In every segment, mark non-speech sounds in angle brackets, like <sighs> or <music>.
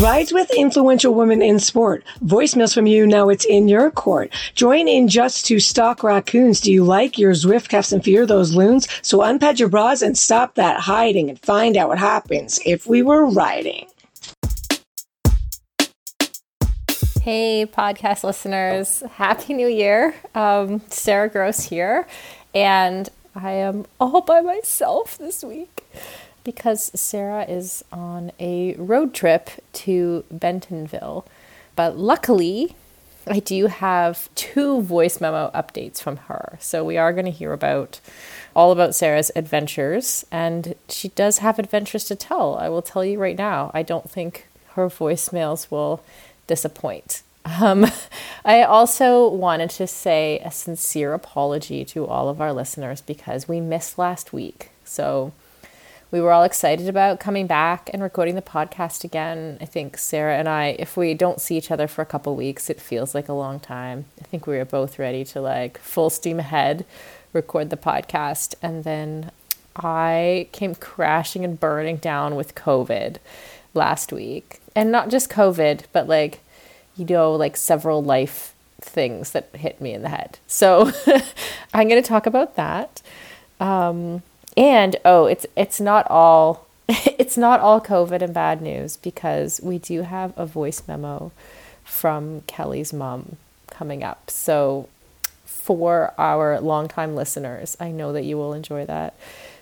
Rides with influential women in sport. Voicemails from you. Now it's in your court. Join in just to stalk raccoons. Do you like your Zwift cuffs and fear those loons? So unpad your bras and stop that hiding and find out what happens if we were riding. Hey, podcast listeners. Happy New Year. Um, Sarah Gross here. And I am all by myself this week because Sarah is on a road trip to Bentonville. But luckily, I do have two voice memo updates from her. So we are going to hear about all about Sarah's adventures, and she does have adventures to tell. I will tell you right now, I don't think her voicemails will disappoint. Um, <laughs> I also wanted to say a sincere apology to all of our listeners because we missed last week. So we were all excited about coming back and recording the podcast again. I think Sarah and I, if we don't see each other for a couple weeks, it feels like a long time. I think we were both ready to like full steam ahead record the podcast. And then I came crashing and burning down with COVID last week. And not just COVID, but like, you know, like several life things that hit me in the head. So <laughs> I'm going to talk about that. Um, and oh, it's it's not all <laughs> it's not all COVID and bad news because we do have a voice memo from Kelly's mom coming up. So for our longtime listeners, I know that you will enjoy that.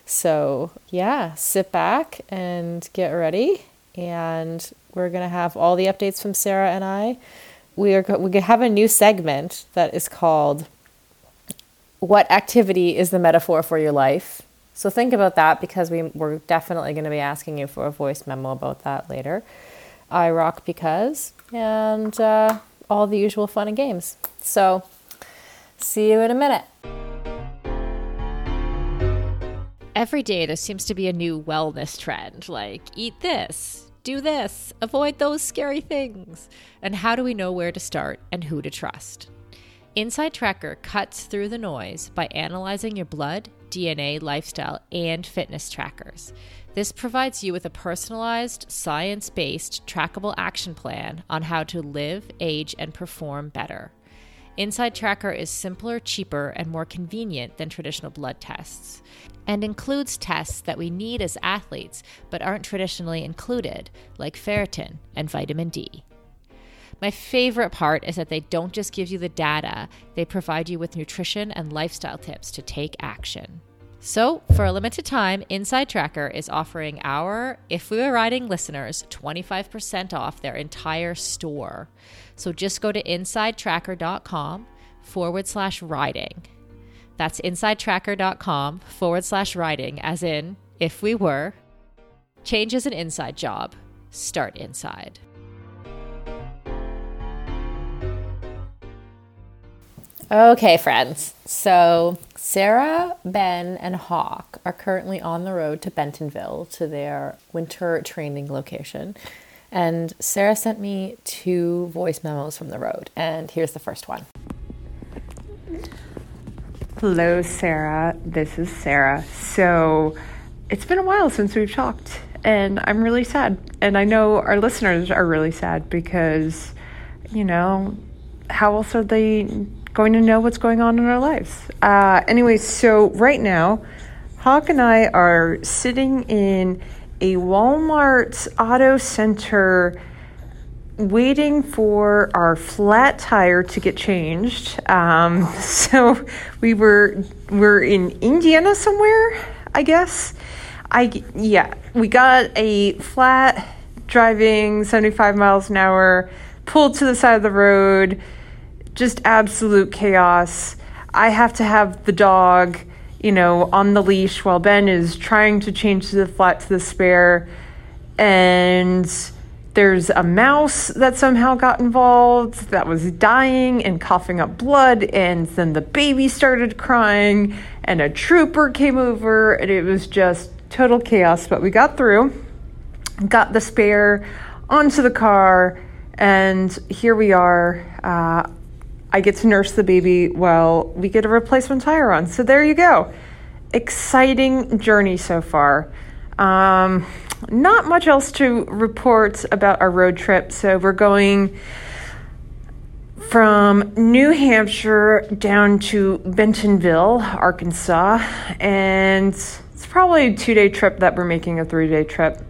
So yeah, sit back and get ready, and we're gonna have all the updates from Sarah and I. We are we have a new segment that is called "What activity is the metaphor for your life?" So think about that because we, we're definitely going to be asking you for a voice memo about that later. I rock because, and uh, all the usual fun and games. So see you in a minute. Every day there seems to be a new wellness trend like eat this, do this, avoid those scary things. And how do we know where to start and who to trust? Inside Tracker cuts through the noise by analyzing your blood DNA, lifestyle, and fitness trackers. This provides you with a personalized, science based, trackable action plan on how to live, age, and perform better. Inside Tracker is simpler, cheaper, and more convenient than traditional blood tests, and includes tests that we need as athletes but aren't traditionally included, like ferritin and vitamin D. My favorite part is that they don't just give you the data, they provide you with nutrition and lifestyle tips to take action. So, for a limited time, Inside Tracker is offering our If We Were Riding listeners 25% off their entire store. So just go to insidetracker.com forward slash riding. That's insidetracker.com forward slash riding, as in, if we were. Change is an inside job. Start inside. Okay, friends. So Sarah, Ben, and Hawk are currently on the road to Bentonville to their winter training location. And Sarah sent me two voice memos from the road. And here's the first one. Hello, Sarah. This is Sarah. So it's been a while since we've talked, and I'm really sad. And I know our listeners are really sad because, you know, how else are they going to know what's going on in our lives. Uh, anyway, so right now, Hawk and I are sitting in a Walmart auto center waiting for our flat tire to get changed. Um, <laughs> so we were we're in Indiana somewhere, I guess. I yeah, we got a flat driving 75 miles an hour, pulled to the side of the road just absolute chaos. I have to have the dog, you know, on the leash while Ben is trying to change the flat to the spare. And there's a mouse that somehow got involved that was dying and coughing up blood, and then the baby started crying, and a trooper came over, and it was just total chaos. But we got through, got the spare onto the car, and here we are. Uh, I get to nurse the baby while we get a replacement tire on. So there you go. Exciting journey so far. Um, not much else to report about our road trip. So we're going from New Hampshire down to Bentonville, Arkansas, and it's probably a two day trip that we're making a three day trip.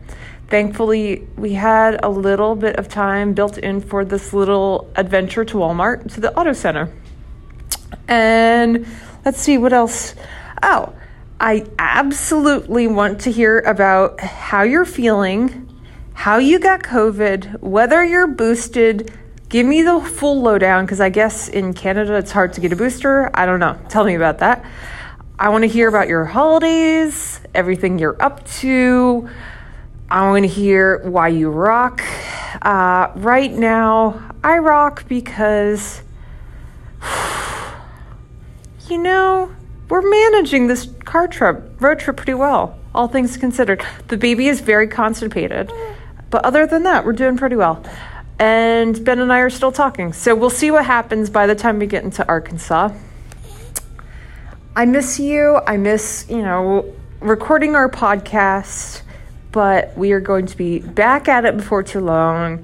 Thankfully, we had a little bit of time built in for this little adventure to Walmart, to the auto center. And let's see what else. Oh, I absolutely want to hear about how you're feeling, how you got COVID, whether you're boosted. Give me the full lowdown because I guess in Canada it's hard to get a booster. I don't know. Tell me about that. I want to hear about your holidays, everything you're up to. I want to hear why you rock. Uh, right now, I rock because, <sighs> you know, we're managing this car trip, road trip pretty well, all things considered. The baby is very constipated, but other than that, we're doing pretty well. And Ben and I are still talking. So we'll see what happens by the time we get into Arkansas. I miss you. I miss, you know, recording our podcast, but we are going to be back at it before too long.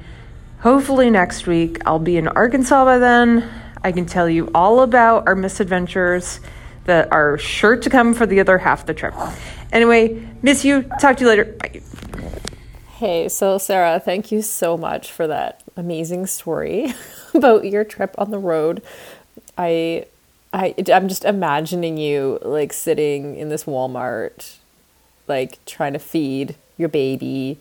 Hopefully, next week. I'll be in Arkansas by then. I can tell you all about our misadventures that are sure to come for the other half of the trip. Anyway, miss you. Talk to you later. Bye. Hey, so Sarah, thank you so much for that amazing story <laughs> about your trip on the road. I I I'm just imagining you like sitting in this Walmart like trying to feed your baby.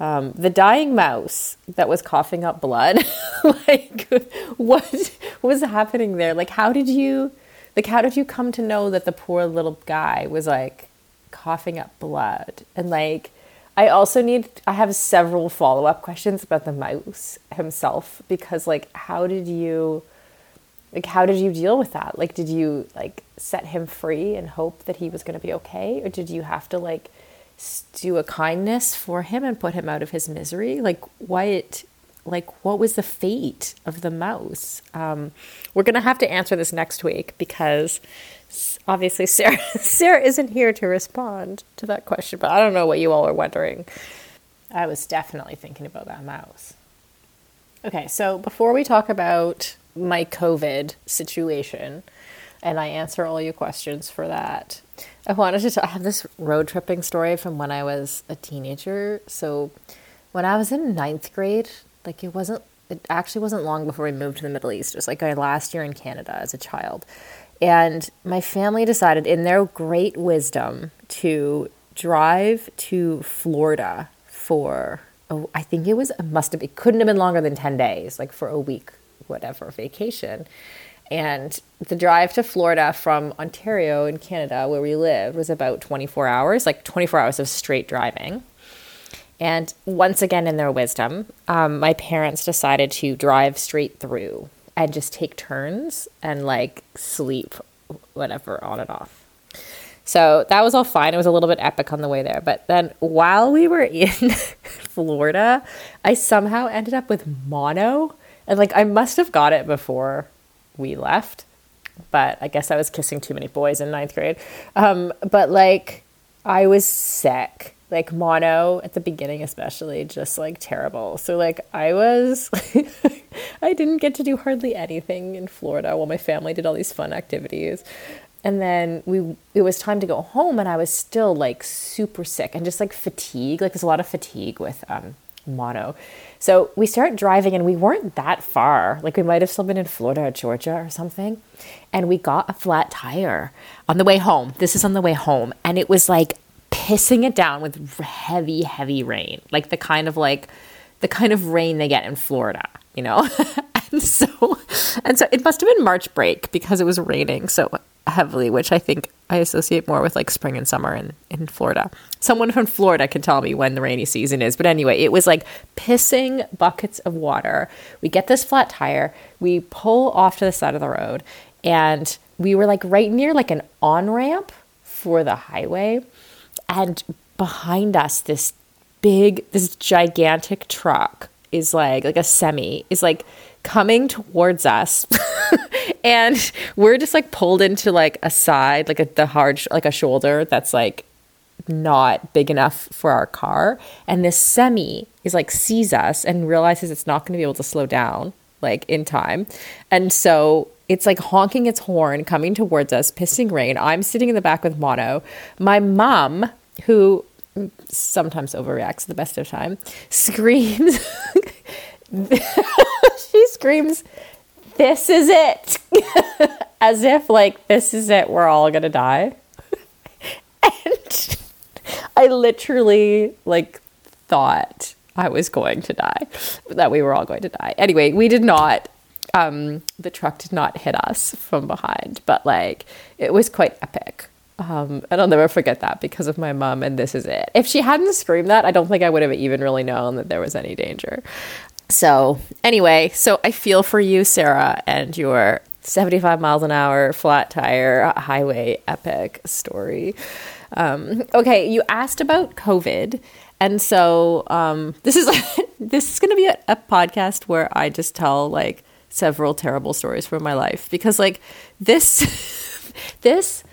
Um, the dying mouse that was coughing up blood. <laughs> like what was happening there? Like how did you like how did you come to know that the poor little guy was like coughing up blood? And like I also need I have several follow-up questions about the mouse himself because like how did you like how did you deal with that? Like did you like set him free and hope that he was going to be okay or did you have to like do a kindness for him and put him out of his misery? Like what like what was the fate of the mouse? Um, we're gonna have to answer this next week because obviously <laughs> Sarah Sarah isn't here to respond to that question. But I don't know what you all are wondering. I was definitely thinking about that mouse. Okay, so before we talk about my COVID situation, and I answer all your questions for that. I wanted to. I have this road tripping story from when I was a teenager. So, when I was in ninth grade, like it wasn't. It actually wasn't long before we moved to the Middle East. It was like my last year in Canada as a child, and my family decided, in their great wisdom, to drive to Florida for. Oh, I think it was. It must have. It couldn't have been longer than ten days, like for a week, whatever vacation. And the drive to Florida from Ontario in Canada, where we lived, was about 24 hours, like 24 hours of straight driving. And once again, in their wisdom, um, my parents decided to drive straight through and just take turns and like sleep, whatever, on and off. So that was all fine. It was a little bit epic on the way there. But then while we were <laughs> in Florida, I somehow ended up with mono. And like I must have got it before we left. But I guess I was kissing too many boys in ninth grade. Um, but like, I was sick, like mono at the beginning, especially, just like terrible. So, like, I was, <laughs> I didn't get to do hardly anything in Florida while my family did all these fun activities. And then we, it was time to go home, and I was still like super sick and just like fatigue. Like, there's a lot of fatigue with um, mono. So we start driving and we weren't that far. Like we might have still been in Florida or Georgia or something. And we got a flat tire on the way home. This is on the way home. And it was like pissing it down with heavy, heavy rain. Like the kind of like the kind of rain they get in Florida, you know? <laughs> and so and so it must have been March break because it was raining so heavily, which I think I associate more with like spring and summer in, in Florida. Someone from Florida can tell me when the rainy season is. But anyway, it was like pissing buckets of water. We get this flat tire, we pull off to the side of the road, and we were like right near like an on ramp for the highway. And behind us, this big, this gigantic truck is like, like a semi, is like coming towards us. <laughs> and we're just like pulled into like a side, like a, the hard, like a shoulder that's like not big enough for our car. And this semi is like sees us and realizes it's not going to be able to slow down like in time. And so it's like honking its horn coming towards us, pissing rain. I'm sitting in the back with Mono. My mom, who sometimes overreacts the best of time, screams. <laughs> screams, This is it! <laughs> As if, like, this is it, we're all gonna die. <laughs> and I literally, like, thought I was going to die, that we were all going to die. Anyway, we did not. Um, the truck did not hit us from behind, but like, it was quite epic. Um, and I'll never forget that because of my mom, and this is it. If she hadn't screamed that, I don't think I would have even really known that there was any danger. So, anyway, so I feel for you, Sarah, and your 75 miles an hour flat tire highway epic story. Um, okay, you asked about COVID. And so um, this is <laughs> this is going to be a, a podcast where I just tell like several terrible stories from my life because like this <laughs> this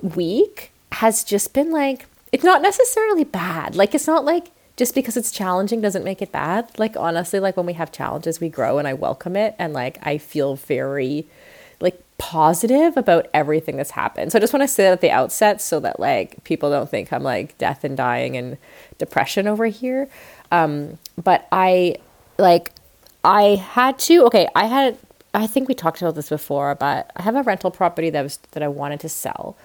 week has just been like it's not necessarily bad. Like it's not like just because it's challenging doesn't make it bad. Like honestly, like when we have challenges, we grow and I welcome it and like I feel very like positive about everything that's happened. So I just want to say that at the outset so that like people don't think I'm like death and dying and depression over here. Um, but I like I had to okay, I had I think we talked about this before, but I have a rental property that was that I wanted to sell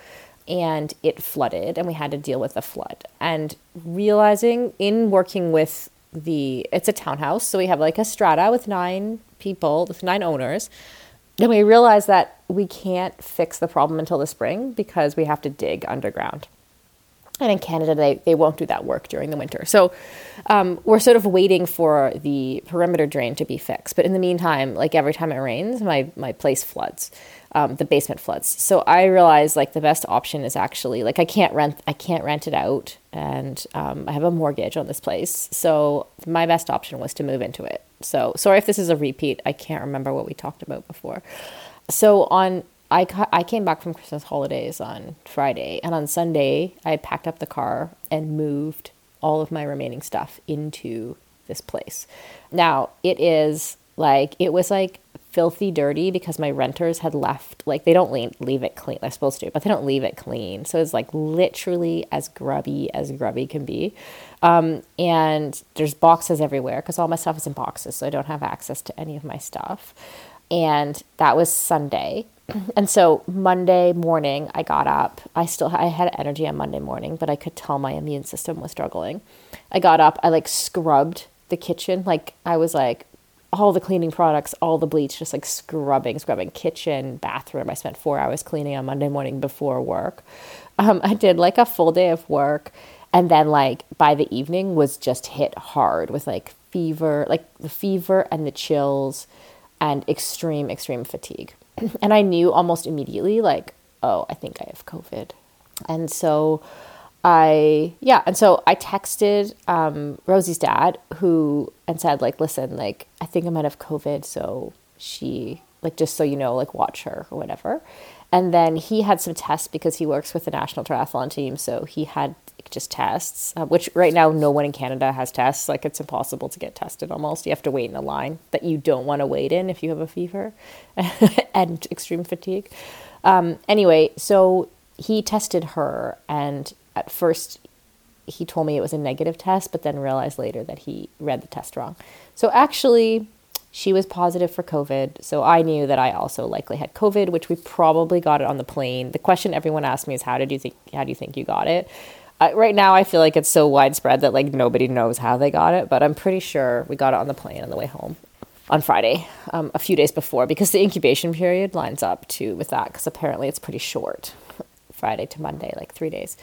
and it flooded and we had to deal with the flood. And realizing in working with the it's a townhouse so we have like a strata with nine people with nine owners. Then we realized that we can't fix the problem until the spring because we have to dig underground and in Canada, they, they won't do that work during the winter. So um, we're sort of waiting for the perimeter drain to be fixed. But in the meantime, like every time it rains, my, my place floods, um, the basement floods. So I realized like the best option is actually like I can't rent I can't rent it out, and um, I have a mortgage on this place. So my best option was to move into it. So sorry if this is a repeat. I can't remember what we talked about before. So on I, I came back from Christmas holidays on Friday, and on Sunday, I packed up the car and moved all of my remaining stuff into this place. Now, it is like, it was like filthy dirty because my renters had left, like, they don't leave, leave it clean. They're supposed to, but they don't leave it clean. So it's like literally as grubby as grubby can be. Um, and there's boxes everywhere because all my stuff is in boxes, so I don't have access to any of my stuff. And that was Sunday <clears throat> and so Monday morning, I got up. I still I had energy on Monday morning, but I could tell my immune system was struggling. I got up. I like scrubbed the kitchen. Like I was like all the cleaning products, all the bleach, just like scrubbing, scrubbing kitchen, bathroom. I spent four hours cleaning on Monday morning before work. Um, I did like a full day of work, and then like by the evening was just hit hard with like fever, like the fever and the chills, and extreme extreme fatigue <clears throat> and I knew almost immediately, like, oh, I think I have COVID. And so I, yeah, and so I texted um, Rosie's dad, who, and said, like, listen, like, I think I might have COVID. So she, like, just so you know, like, watch her or whatever. And then he had some tests because he works with the national triathlon team. So he had just tests, uh, which right now no one in Canada has tests. Like it's impossible to get tested almost. You have to wait in a line that you don't want to wait in if you have a fever <laughs> and extreme fatigue. Um, anyway, so he tested her, and at first he told me it was a negative test, but then realized later that he read the test wrong. So actually, she was positive for COVID, so I knew that I also likely had COVID, which we probably got it on the plane. The question everyone asked me is, "How did you think? How do you think you got it?" Uh, right now, I feel like it's so widespread that like nobody knows how they got it, but I'm pretty sure we got it on the plane on the way home on Friday, um, a few days before, because the incubation period lines up too with that, because apparently it's pretty short <laughs> Friday to Monday, like three days.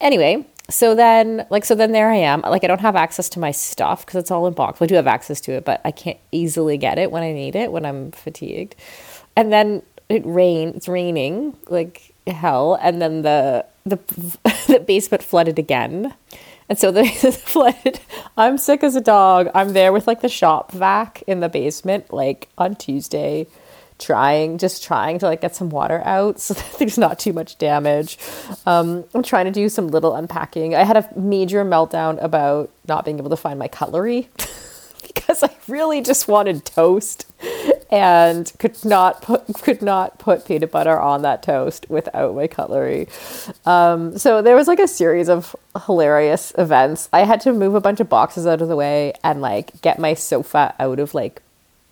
Anyway, so then like so then there I am. Like I don't have access to my stuff because it's all in box. I do have access to it, but I can't easily get it when I need it when I'm fatigued. And then it rain. It's raining like hell, and then the the <laughs> the basement flooded again. And so <laughs> the flooded. I'm sick as a dog. I'm there with like the shop vac in the basement, like on Tuesday, trying, just trying to like get some water out so <laughs> that there's not too much damage. Um, I'm trying to do some little unpacking. I had a major meltdown about not being able to find my cutlery because I really just wanted toast and could not put could not put peanut butter on that toast without my cutlery. Um, so there was like a series of hilarious events. I had to move a bunch of boxes out of the way and like get my sofa out of like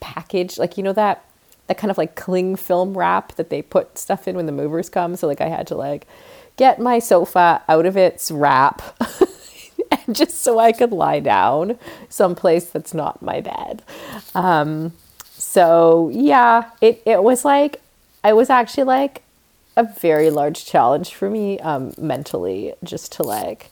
package, like you know that that kind of like cling film wrap that they put stuff in when the movers come. So like I had to like get my sofa out of its wrap. <laughs> <laughs> and just so I could lie down someplace that's not my bed. Um, so yeah, it, it was like, I was actually like a very large challenge for me um, mentally just to like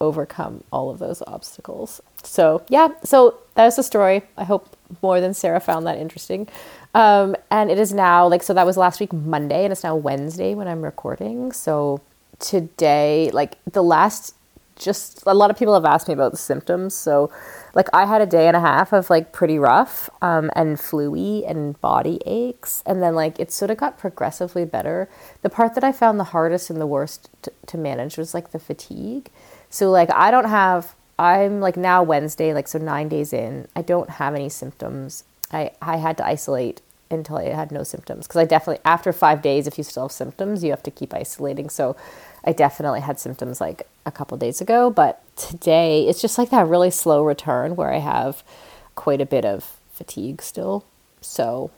overcome all of those obstacles. So yeah, so that was the story. I hope more than Sarah found that interesting. Um, and it is now like so that was last week Monday, and it's now Wednesday when I'm recording. So today, like the last just a lot of people have asked me about the symptoms. So, like, I had a day and a half of like pretty rough um, and fluey and body aches, and then like it sort of got progressively better. The part that I found the hardest and the worst t- to manage was like the fatigue. So, like, I don't have. I'm like now Wednesday, like so nine days in. I don't have any symptoms. I I had to isolate until I had no symptoms because I definitely after five days, if you still have symptoms, you have to keep isolating. So I definitely had symptoms like a couple days ago, but today it's just like that really slow return where I have quite a bit of fatigue still. So,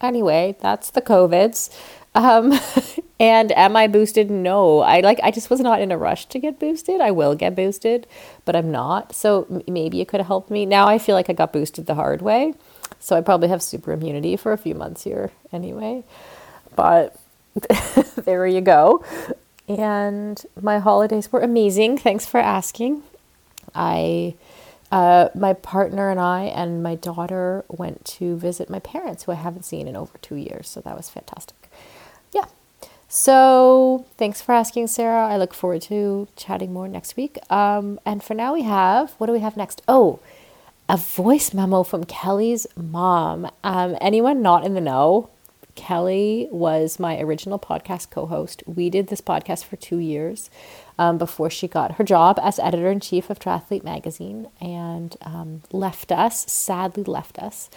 anyway, that's the COVIDs. Um, <laughs> and am I boosted? No, I like. I just was not in a rush to get boosted. I will get boosted, but I'm not. So m- maybe it could have helped me. Now I feel like I got boosted the hard way, so I probably have super immunity for a few months here anyway. But <laughs> there you go and my holidays were amazing. Thanks for asking. I, uh, my partner and I and my daughter went to visit my parents, who I haven't seen in over two years. So that was fantastic. Yeah. So thanks for asking, Sarah. I look forward to chatting more next week. Um, and for now, we have what do we have next? Oh, a voice memo from Kelly's mom. Um, anyone not in the know? Kelly was my original podcast co host. We did this podcast for two years um, before she got her job as editor in chief of Triathlete Magazine and um, left us, sadly, left us.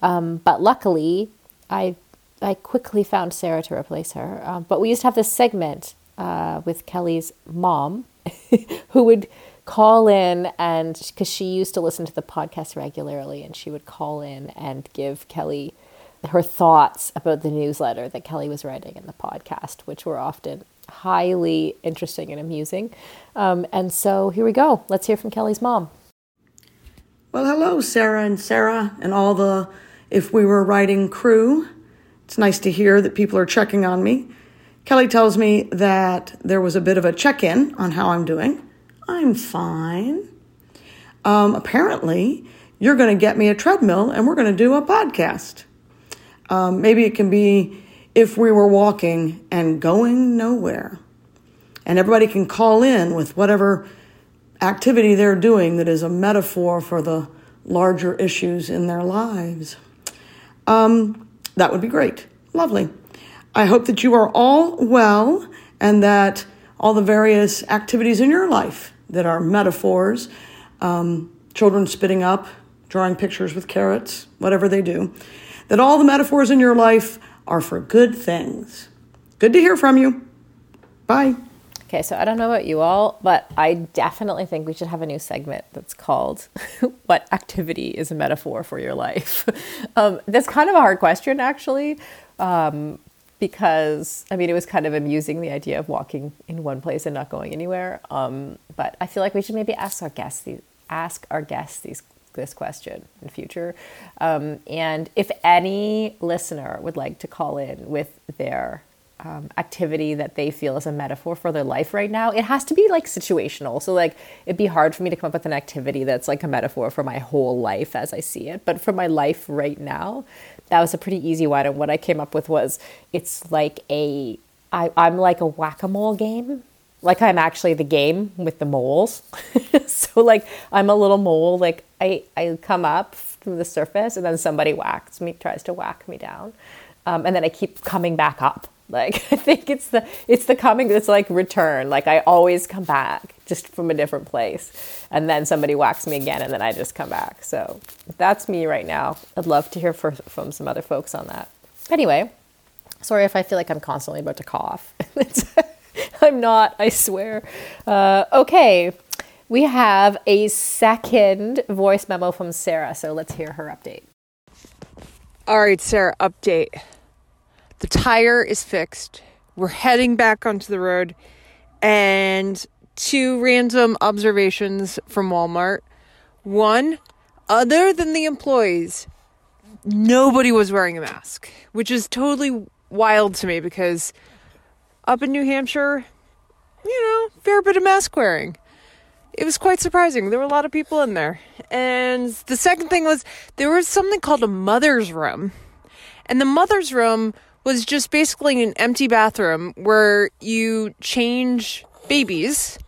Um, but luckily, I, I quickly found Sarah to replace her. Um, but we used to have this segment uh, with Kelly's mom <laughs> who would call in and because she used to listen to the podcast regularly and she would call in and give Kelly her thoughts about the newsletter that Kelly was writing in the podcast, which were often highly interesting and amusing. Um, and so here we go. Let's hear from Kelly's mom. Well, hello, Sarah and Sarah, and all the If We Were Riding crew. It's nice to hear that people are checking on me. Kelly tells me that there was a bit of a check in on how I'm doing. I'm fine. Um, apparently, you're going to get me a treadmill and we're going to do a podcast. Um, maybe it can be if we were walking and going nowhere. And everybody can call in with whatever activity they're doing that is a metaphor for the larger issues in their lives. Um, that would be great. Lovely. I hope that you are all well and that all the various activities in your life that are metaphors, um, children spitting up, drawing pictures with carrots, whatever they do, that all the metaphors in your life are for good things. Good to hear from you. Bye. Okay, so I don't know about you all, but I definitely think we should have a new segment that's called <laughs> What Activity is a Metaphor for Your Life? <laughs> um, that's kind of a hard question, actually, um, because I mean, it was kind of amusing the idea of walking in one place and not going anywhere. Um, but I feel like we should maybe ask our guests these, ask our guests these this question in future. Um, and if any listener would like to call in with their um, activity that they feel is a metaphor for their life right now, it has to be like situational. So, like, it'd be hard for me to come up with an activity that's like a metaphor for my whole life as I see it. But for my life right now, that was a pretty easy one. And what I came up with was it's like a, I, I'm like a whack a mole game. Like I'm actually the game with the moles. <laughs> so, like, I'm a little mole. Like, I, I come up from the surface and then somebody whacks me, tries to whack me down. Um, and then I keep coming back up <laughs> like I think it's the it's the coming it's like return. Like I always come back just from a different place. And then somebody whacks me again and then I just come back. So that's me right now. I'd love to hear for, from some other folks on that. Anyway, sorry if I feel like I'm constantly about to cough. <laughs> <laughs> I'm not, I swear. Uh, okay, we have a second voice memo from Sarah. So let's hear her update. All right, Sarah, update. The tire is fixed. We're heading back onto the road. And two random observations from Walmart. One, other than the employees, nobody was wearing a mask, which is totally wild to me because up in New Hampshire, you know, fair bit of mask wearing. It was quite surprising. There were a lot of people in there. And the second thing was there was something called a mother's room. And the mother's room was just basically an empty bathroom where you change babies,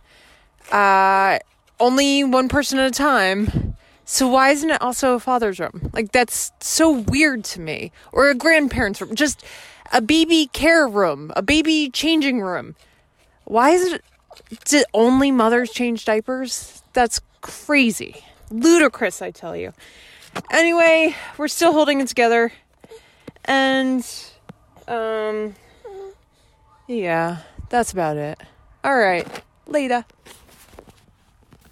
uh, only one person at a time. So why isn't it also a father's room? Like that's so weird to me. Or a grandparent's room, just a baby care room, a baby changing room. Why is it? Did only mothers change diapers? That's crazy, ludicrous. I tell you. Anyway, we're still holding it together, and um, yeah, that's about it. All right, later.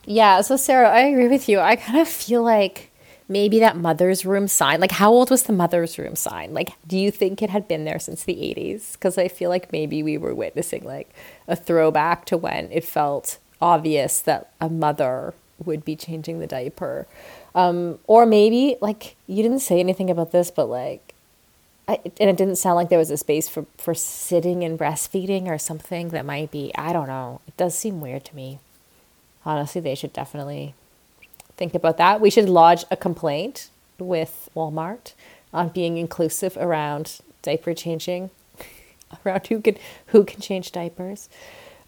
Yeah, so Sarah, I agree with you. I kind of feel like maybe that mother's room sign, like how old was the mother's room sign? Like, do you think it had been there since the 80s? Because I feel like maybe we were witnessing like a throwback to when it felt obvious that a mother would be changing the diaper. Um, or maybe, like, you didn't say anything about this, but like, I, and it didn't sound like there was a space for, for sitting and breastfeeding or something that might be, I don't know. It does seem weird to me. Honestly, they should definitely think about that. We should lodge a complaint with Walmart on being inclusive around diaper changing, <laughs> around who can who can change diapers.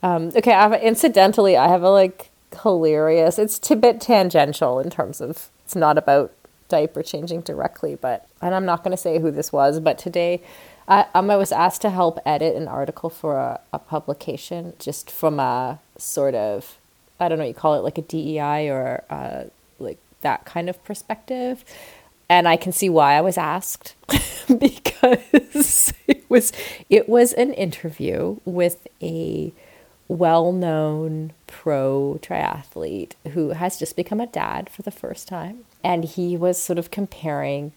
Um, okay, I have, incidentally, I have a like hilarious. It's a bit tangential in terms of it's not about diaper changing directly, but and I'm not going to say who this was, but today I, um, I was asked to help edit an article for a, a publication just from a sort of I don't know you call it like a DEI or uh, like that kind of perspective. And I can see why I was asked <laughs> because it was it was an interview with a well-known pro triathlete who has just become a dad for the first time. And he was sort of comparing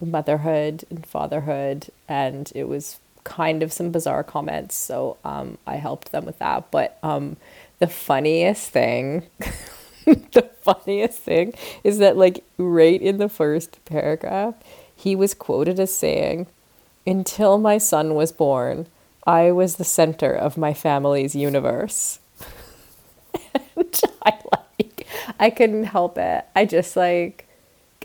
motherhood and fatherhood and it was kind of some bizarre comments. So um, i helped them with that. But um, the funniest thing <laughs> the funniest thing is that like right in the first paragraph he was quoted as saying until my son was born i was the center of my family's universe <laughs> and i like i couldn't help it i just like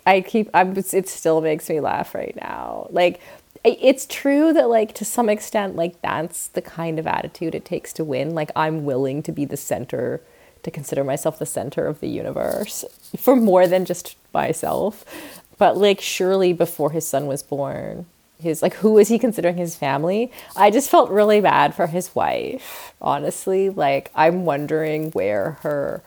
I keep I'm it still makes me laugh right now. Like it's true that like to some extent like that's the kind of attitude it takes to win. Like I'm willing to be the center to consider myself the center of the universe for more than just myself. But like surely before his son was born, his like who was he considering his family? I just felt really bad for his wife. Honestly, like I'm wondering where her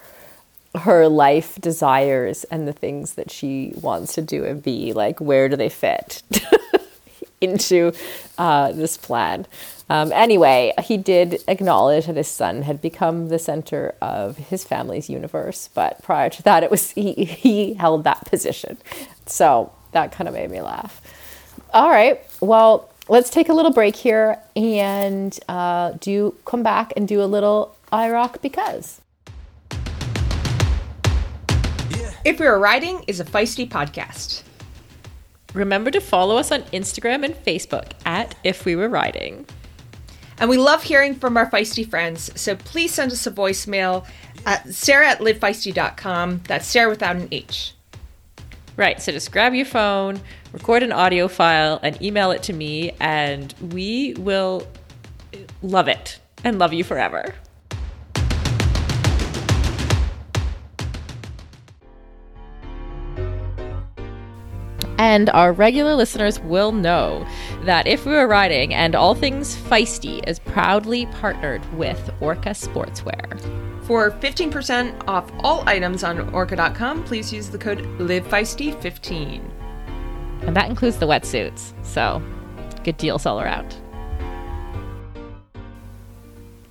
her life desires and the things that she wants to do and be like where do they fit <laughs> into uh, this plan. Um, anyway he did acknowledge that his son had become the center of his family's universe but prior to that it was he, he held that position. So that kind of made me laugh. All right well let's take a little break here and uh, do come back and do a little I rock because. If We Were Riding is a feisty podcast. Remember to follow us on Instagram and Facebook at If We Were Riding. And we love hearing from our feisty friends, so please send us a voicemail at sarah at livefeisty.com. That's Sarah without an H. Right. So just grab your phone, record an audio file, and email it to me, and we will love it and love you forever. And our regular listeners will know that If We Were Riding and All Things Feisty is proudly partnered with Orca Sportswear. For 15% off all items on orca.com, please use the code LiveFeisty15. And that includes the wetsuits. So, good deals all around.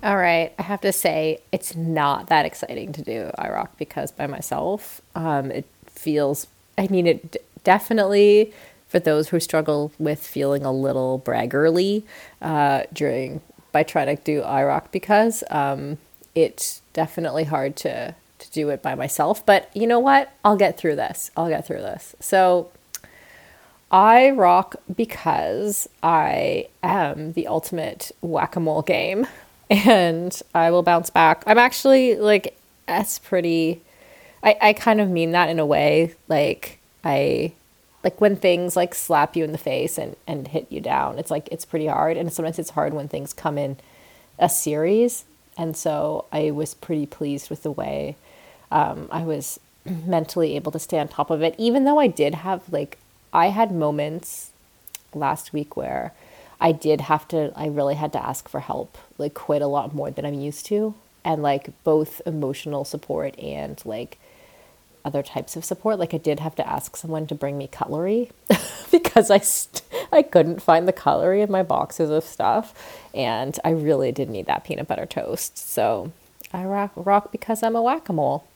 All right, I have to say it's not that exciting to do iRock because by myself. Um, it feels, I mean, it d- definitely for those who struggle with feeling a little braggerly uh, during by trying to do iRock because um, it's definitely hard to to do it by myself. But you know what? I'll get through this. I'll get through this. So I rock because I am the ultimate whack a mole game <laughs> and I will bounce back. I'm actually like, that's pretty, I, I kind of mean that in a way. Like, I, like when things like slap you in the face and, and hit you down, it's like, it's pretty hard. And sometimes it's hard when things come in a series. And so I was pretty pleased with the way um, I was <clears throat> mentally able to stay on top of it, even though I did have like, I had moments last week where I did have to, I really had to ask for help, like quite a lot more than I'm used to. And like both emotional support and like other types of support. Like I did have to ask someone to bring me cutlery <laughs> because I, st- I couldn't find the cutlery in my boxes of stuff. And I really did need that peanut butter toast. So I rock, rock because I'm a whack a mole.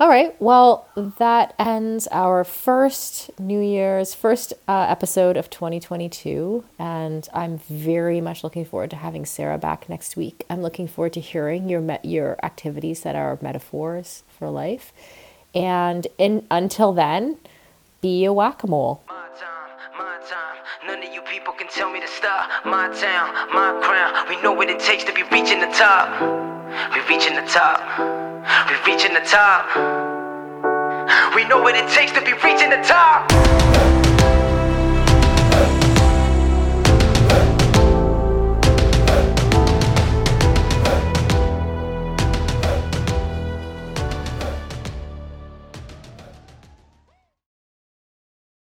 All right. Well, that ends our first New Year's, first uh, episode of 2022. And I'm very much looking forward to having Sarah back next week. I'm looking forward to hearing your, me- your activities that are metaphors for life. And in, until then, be a whack a mole. None of you people can tell me to stop. My town, my crown. We know what it takes to be reaching the top. We reaching the top. We reaching the top. We know what it takes to be reaching the top.